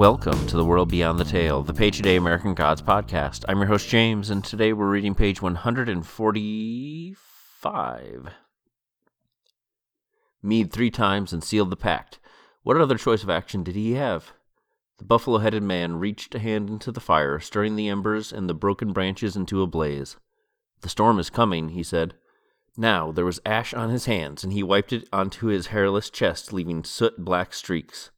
Welcome to the World Beyond the Tale, the Page a Day American Gods podcast. I'm your host, James, and today we're reading page 145. Mead three times and sealed the pact. What other choice of action did he have? The buffalo headed man reached a hand into the fire, stirring the embers and the broken branches into a blaze. The storm is coming, he said. Now there was ash on his hands, and he wiped it onto his hairless chest, leaving soot black streaks.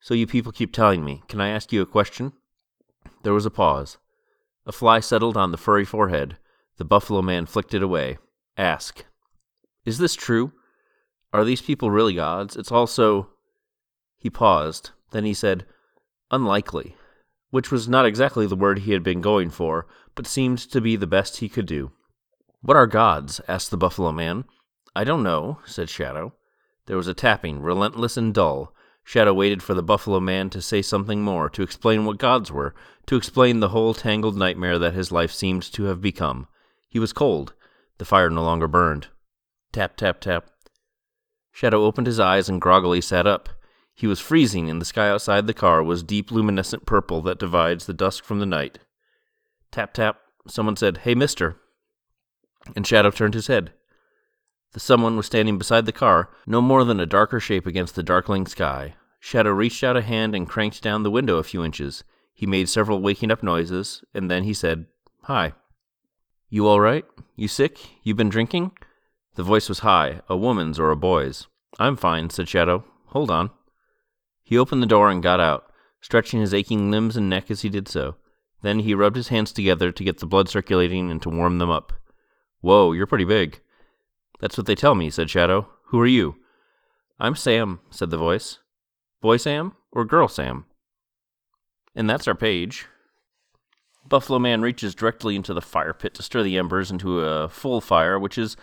So you people keep telling me. Can I ask you a question? There was a pause. A fly settled on the furry forehead. The buffalo man flicked it away. Ask. Is this true? Are these people really gods? It's also. He paused. Then he said, Unlikely, which was not exactly the word he had been going for, but seemed to be the best he could do. What are gods? asked the buffalo man. I don't know, said Shadow. There was a tapping, relentless and dull. Shadow waited for the buffalo man to say something more, to explain what gods were, to explain the whole tangled nightmare that his life seemed to have become. He was cold. The fire no longer burned. Tap, tap, tap. Shadow opened his eyes and groggily sat up. He was freezing, and the sky outside the car was deep luminescent purple that divides the dusk from the night. Tap, tap. Someone said, Hey, mister. And Shadow turned his head. The someone was standing beside the car, no more than a darker shape against the darkling sky. Shadow reached out a hand and cranked down the window a few inches. He made several waking up noises, and then he said, Hi. You all right? You sick? You been drinking? The voice was high, a woman's or a boy's. I'm fine, said Shadow. Hold on. He opened the door and got out, stretching his aching limbs and neck as he did so. Then he rubbed his hands together to get the blood circulating and to warm them up. Whoa, you're pretty big. That's what they tell me, said Shadow. Who are you? I'm Sam, said the voice. Boy Sam or Girl Sam? And that's our page. Buffalo Man reaches directly into the fire pit to stir the embers into a full fire, which is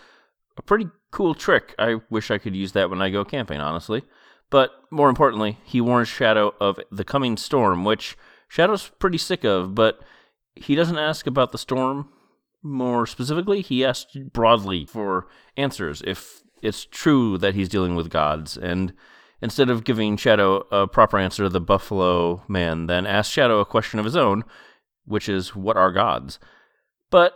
a pretty cool trick. I wish I could use that when I go camping, honestly. But more importantly, he warns Shadow of the coming storm, which Shadow's pretty sick of, but he doesn't ask about the storm more specifically, he asks broadly for answers if it's true that he's dealing with gods. And instead of giving Shadow a proper answer to the Buffalo Man, then asks Shadow a question of his own, which is, What are gods? But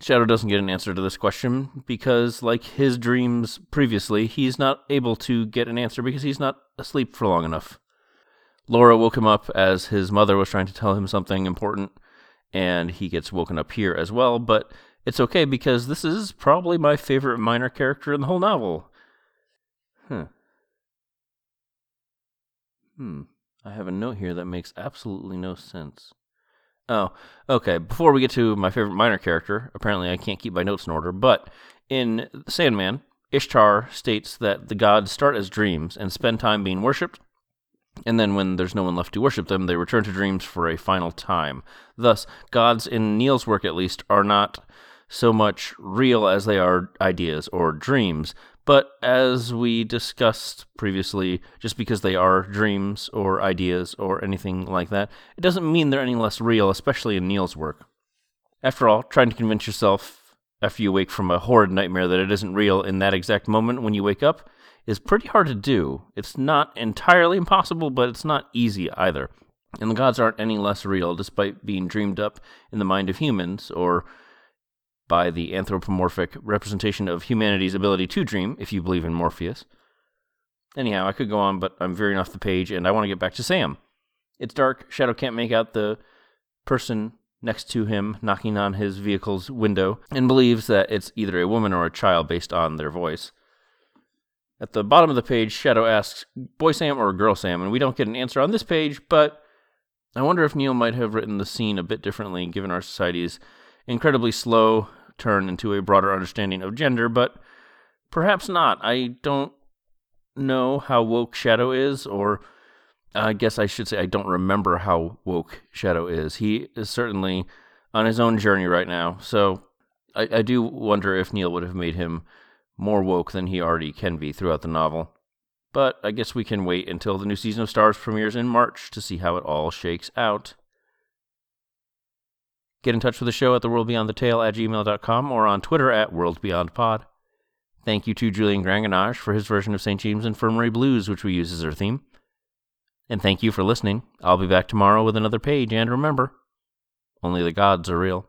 Shadow doesn't get an answer to this question because, like his dreams previously, he's not able to get an answer because he's not asleep for long enough. Laura woke him up as his mother was trying to tell him something important and he gets woken up here as well, but it's okay because this is probably my favorite minor character in the whole novel. Huh. Hmm. I have a note here that makes absolutely no sense. Oh, okay. Before we get to my favorite minor character, apparently I can't keep my notes in order, but in Sandman, Ishtar states that the gods start as dreams and spend time being worshipped, and then when there's no one left to worship them, they return to dreams for a final time. Thus, gods, in Neil's work at least, are not so much real as they are ideas or dreams. But as we discussed previously, just because they are dreams or ideas or anything like that, it doesn't mean they're any less real, especially in Neil's work. After all, trying to convince yourself after you wake from a horrid nightmare that it isn't real in that exact moment when you wake up is pretty hard to do. It's not entirely impossible, but it's not easy either. And the gods aren't any less real, despite being dreamed up in the mind of humans, or by the anthropomorphic representation of humanity's ability to dream, if you believe in Morpheus. Anyhow, I could go on, but I'm veering off the page, and I want to get back to Sam. It's dark. Shadow can't make out the person next to him knocking on his vehicle's window, and believes that it's either a woman or a child based on their voice. At the bottom of the page, Shadow asks, Boy Sam or Girl Sam? And we don't get an answer on this page, but I wonder if Neil might have written the scene a bit differently given our society's incredibly slow turn into a broader understanding of gender, but perhaps not. I don't know how woke Shadow is, or I guess I should say I don't remember how woke Shadow is. He is certainly on his own journey right now, so I, I do wonder if Neil would have made him more woke than he already can be throughout the novel. But I guess we can wait until the new season of Starz premieres in March to see how it all shakes out. Get in touch with the show at theworldbeyondthetale at gmail.com or on Twitter at worldbeyondpod. Thank you to Julian Granganage for his version of St. James Infirmary Blues, which we use as our theme. And thank you for listening. I'll be back tomorrow with another page, and remember, only the gods are real.